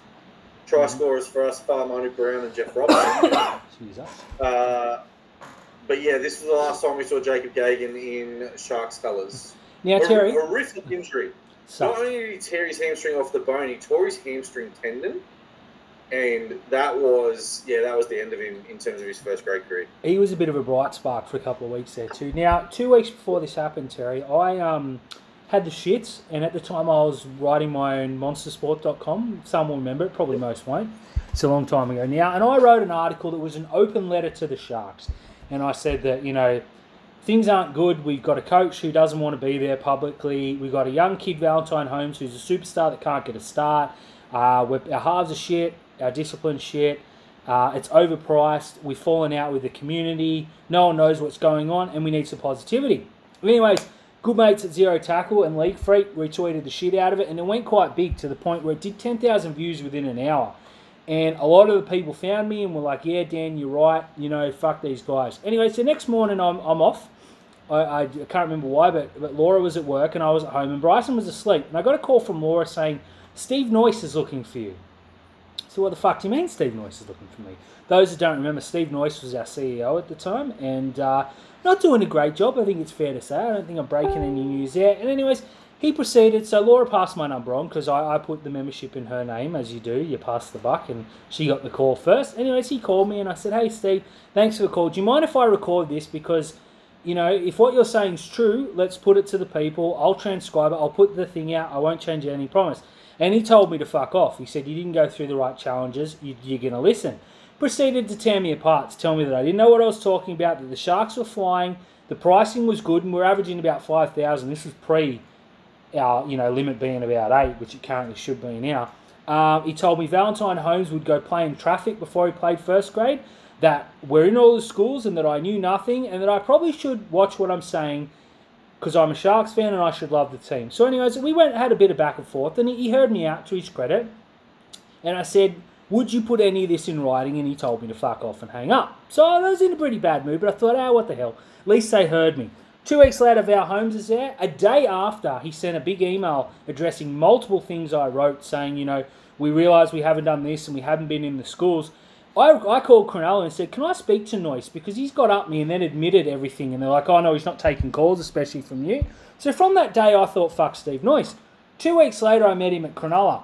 Try Mhm. scorers for us, Fa'amanu Brown and Jeff Robinson. Jesus. uh, but yeah, this was the last time we saw Jacob Gagan in Sharks colours. Now, Terry, horrific injury. Not only did he tear his hamstring off the bone, he tore his hamstring tendon. And that was, yeah, that was the end of him in terms of his first grade career. he was a bit of a bright spark for a couple of weeks there too. Now, two weeks before this happened, Terry, I um had the shits, and at the time I was writing my own monstersport.com. Some will remember it, probably most won't. It's a long time ago now, and I wrote an article that was an open letter to the Sharks, and I said that you know things aren't good. We've got a coach who doesn't want to be there publicly. We've got a young kid, Valentine Holmes, who's a superstar that can't get a start. Uh, our halves are shit. Our discipline's shit. Uh, it's overpriced. We've fallen out with the community. No one knows what's going on, and we need some positivity. Anyways, good mates at Zero Tackle and League Freak retweeted the shit out of it, and it went quite big to the point where it did 10,000 views within an hour. And a lot of the people found me and were like, yeah, Dan, you're right. You know, fuck these guys. Anyway, so next morning I'm, I'm off. I, I can't remember why, but, but Laura was at work and I was at home and Bryson was asleep. And I got a call from Laura saying, Steve Noyce is looking for you. So what the fuck do you mean Steve Noyce is looking for me? Those who don't remember, Steve Noyce was our CEO at the time and uh, not doing a great job. I think it's fair to say. I don't think I'm breaking any news there. And anyways, he proceeded. So Laura passed my number on because I, I put the membership in her name, as you do. You pass the buck, and she got the call first. Anyways, he called me and I said, "Hey Steve, thanks for the call. Do you mind if I record this because?" You know, if what you're saying is true, let's put it to the people. I'll transcribe it. I'll put the thing out. I won't change any promise. And he told me to fuck off. He said, You didn't go through the right challenges. You, you're going to listen. Proceeded to tear me apart to tell me that I didn't know what I was talking about, that the Sharks were flying, the pricing was good, and we're averaging about 5,000. This was pre our you know limit being about eight, which it currently should be now. Um, he told me Valentine Holmes would go play in traffic before he played first grade, that we're in all the schools and that I knew nothing, and that I probably should watch what I'm saying because I'm a Sharks fan and I should love the team. So, anyways, we went had a bit of back and forth, and he heard me out to his credit, and I said, "Would you put any of this in writing?" And he told me to fuck off and hang up. So I was in a pretty bad mood, but I thought, "Ah, what the hell? At least they heard me." Two weeks later, Val Holmes is there. A day after, he sent a big email addressing multiple things I wrote, saying, you know, we realise we haven't done this and we haven't been in the schools. I, I called Cronulla and said, can I speak to Noyce? Because he's got up me and then admitted everything. And they're like, oh, no, he's not taking calls, especially from you. So from that day, I thought, fuck Steve Noyce. Two weeks later, I met him at Cronulla.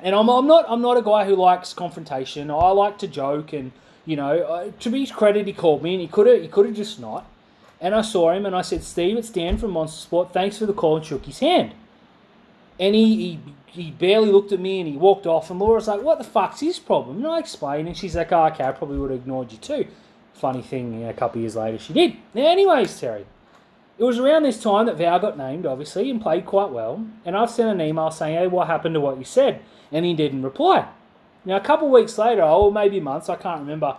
And I'm, I'm not I'm not a guy who likes confrontation. I like to joke, and you know, to be his credit, he called me, and he could have he could have just not. And I saw him, and I said, "Steve, it's Dan from Monster Sport. Thanks for the call," and shook his hand. And he, he he barely looked at me, and he walked off. And Laura's like, "What the fuck's his problem?" And I explained, and she's like, oh, "Okay, I probably would have ignored you too." Funny thing, you know, a couple years later, she did. Now, anyways, Terry. It was around this time that Val got named, obviously, and played quite well. And I've sent an email saying, hey, what happened to what you said? And he didn't reply. Now, a couple weeks later, or maybe months, I can't remember,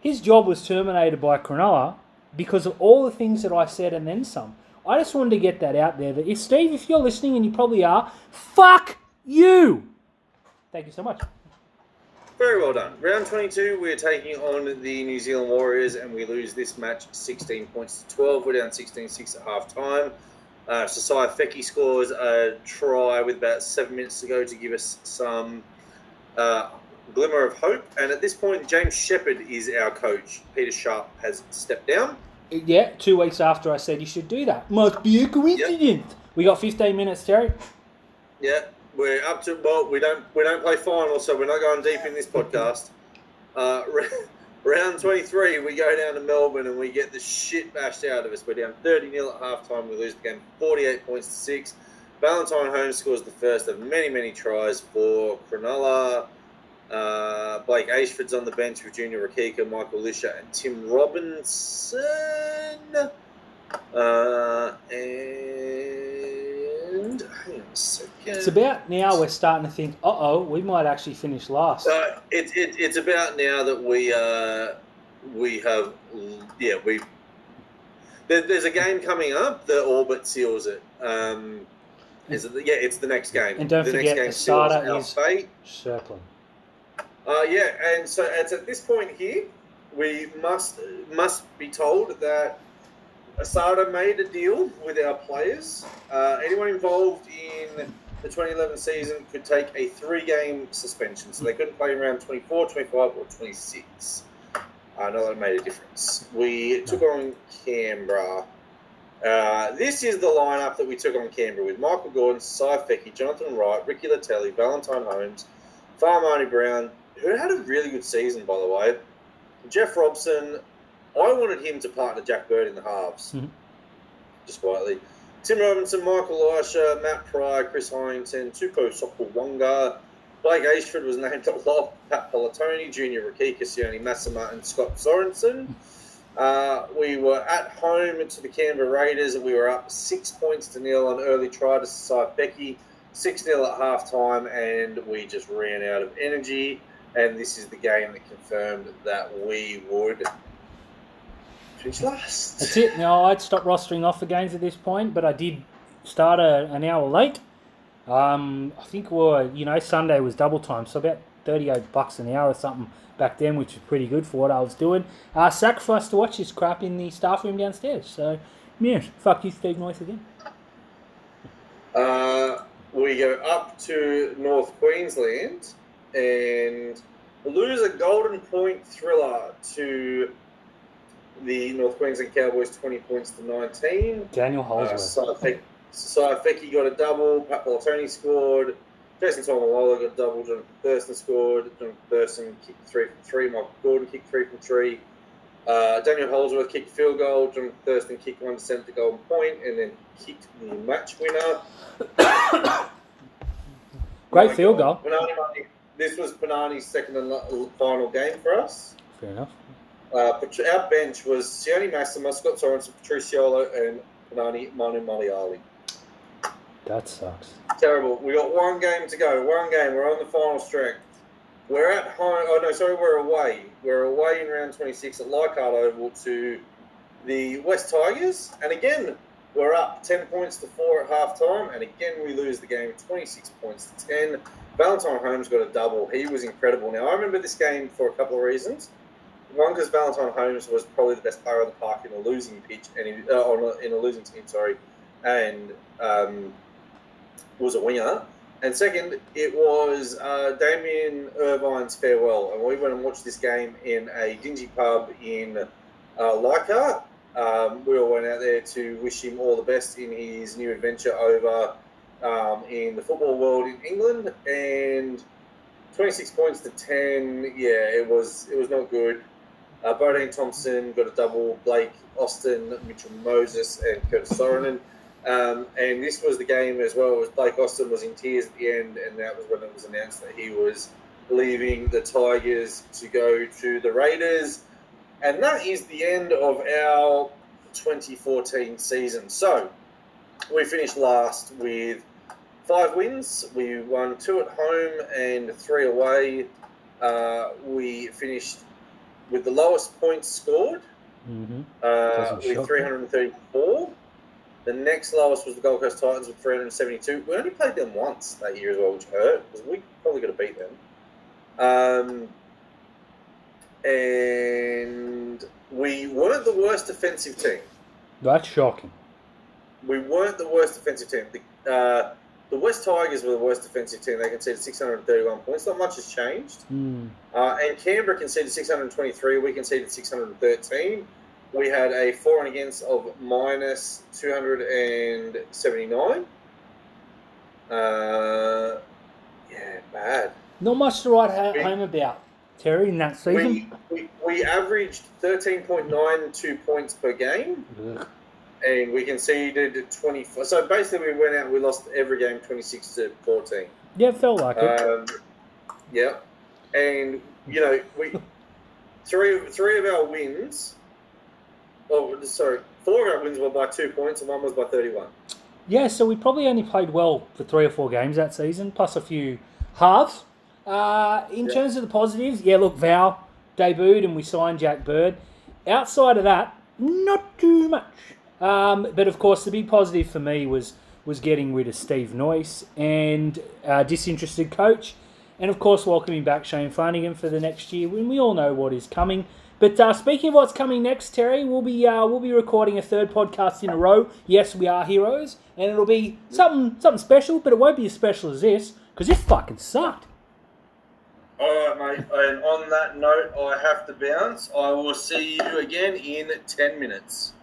his job was terminated by Cronulla because of all the things that I said and then some. I just wanted to get that out there that if Steve, if you're listening, and you probably are, fuck you! Thank you so much. Very well done. Round 22, we're taking on the New Zealand Warriors, and we lose this match 16 points to 12. We're down 16 6 at half time. Uh, Sasai Feki scores a try with about seven minutes to go to give us some uh, glimmer of hope. And at this point, James Shepherd is our coach. Peter Sharp has stepped down. Yeah, two weeks after I said you should do that. Must be a coincidence. We got 15 minutes, Terry. Yeah, we're up to well. We don't we don't play finals, so we're not going deep in this podcast. Uh, round twenty three, we go down to Melbourne and we get the shit bashed out of us. We're down thirty 0 at half time. We lose the game forty eight points to six. Valentine Holmes scores the first of many many tries for Cronulla. Uh, Blake Ayshford's on the bench with Junior Roqica, Michael Lichaa, and Tim Robinson. Uh, and hang on a second. It's about now we're starting to think, uh oh, we might actually finish last. Uh, it, it, it's about now that we uh, we have yeah we there, there's a game coming up that Orbit seals it. Um, is it the, yeah, it's the next game. And don't the forget, next game the starter is- fate. Circling. Uh, yeah, and so it's at this point here, we must must be told that Asada made a deal with our players. Uh, anyone involved in the 2011 season could take a three-game suspension, so they couldn't play in round 24, 25, or 26. I know that made a difference. We took on Canberra. Uh, this is the lineup that we took on Canberra with Michael Gordon, Cy Feki, Jonathan Wright, Ricky Leutele, Valentine Holmes, Fa'amanu Brown, who had a really good season, by the way. Jeff Robson, I wanted him to partner Jack Bird in the halves, Mhm. just quietly. Tim Robinson, Michael Lichaa, Matt Pryor, Chris Heighington, Tupo Sokulwanga, Blake Ayshford was named a lock, Pat Polatoni, Junior Roqica, Sione Massima, and Scott Sorensen. Uh, we were at home to the Canberra Raiders, and we were up six points to nil on early try to Cy Feki, 6 0 at half time, and we just ran out of energy. And this is the game that confirmed that we would finish last. That's it. Now I'd stop rostering off the games at this point, but I did start a, an hour late. Um, I think well, you know, Sunday was double time, so about thirty-eight bucks an hour or something back then, which was pretty good for what I was doing. Uh, sacrificed to watch this crap in the staff room downstairs. So, yeah, fuck you, Steve Noyce again. Uh, we go up to North Queensland and lose a golden point thriller to the North Queensland Cowboys 20 points to 19. Daniel Uh, Holdsworth. Saifeki got a double, Pat Tony scored, Jason Taumalolo got a double, Jonathan Thurston scored, Jonathan Thurston kicked three from three, Michael Gordon kicked three from three. Uh, Daniel Holdsworth kicked field goal, Jonathan Thurston kicked one to send the golden point, and then kicked the match winner. Great My field God. goal. This was Panani's second and final game for us. Fair enough. Uh, our bench was Sione Massima, Scott Sorensen, Patriciolo, and Panani Manu Maliali. That sucks. Terrible. We got one game to go. One game. We're on the final stretch. We're at home. Oh no, sorry, we're away. We're away in round 26 at Leichhardt Oval to the West Tigers, and again we're up 10 points to four at half time, and again we lose the game 26 points to 10. Valentine Holmes got a double. He was incredible. Now I remember this game for a couple of reasons. One, because Valentine Holmes was probably the best player on the park in a losing pitch, and he, uh, on a, in a losing team, sorry, and um, was a winger. And second, it was uh, Damien Irvine's farewell, and we went and watched this game in a dingy pub in uh, Leichhardt. Um, we all went out there to wish him all the best in his new adventure over um, in the football world in England. And 26 points to 10, yeah, it was it was not good. Uh, Bodene Thompson got a double. Blake Austin, Mitchell Moses, and Curtis Sironen. Um, and this was the game as well. Was Blake Austin was in tears at the end, and that was when it was announced that he was leaving the Tigers to go to the Raiders. And that is the end of our 2014 season. So we finished last with five wins. We won two at home and three away. Uh, we finished with the lowest points scored hmm uh, with shock 334. The next lowest was the Gold Coast Titans with 372. We only played them once that year as well, which hurt because we probably could have beat them. Um, and we weren't the worst defensive team. That's shocking. We weren't the worst defensive team. The, uh, the West Tigers were the worst defensive team. They conceded 631 points. Not much has changed. Mm. Uh, and Canberra conceded 623. We conceded 613. We had a for and against of minus 279. Uh, yeah, bad. Not much to write We- home about, Terry, in that season. We, we, we averaged 13.92 points per game, Ugh. And we conceded 24. So basically, we went out and we lost every game 26 to 14. Yeah, it felt like it. Um, yeah. and you know we three three of our wins. Oh, sorry, four of our wins were by two points, and one was by thirty-one. Yeah, so we probably only played well for three or four games that season, plus a few halves. Uh, in Yeah. terms of the positives, yeah, look, Val debuted and we signed Jack Bird. Outside of that, not too much. Um, but of course, the big positive for me was was getting rid of Steve Noyce and uh, disinterested coach, and of course welcoming back Shane Flanagan for the next year. When we all know what is coming. But uh, speaking of what's coming next, Terry, we'll be uh, we'll be recording a third podcast in a row. Yes, we are heroes, and it'll be something something special, but it won't be as special as this because this fucking sucked. All right, mate. And on that note, I have to bounce. I will see you again in ten minutes.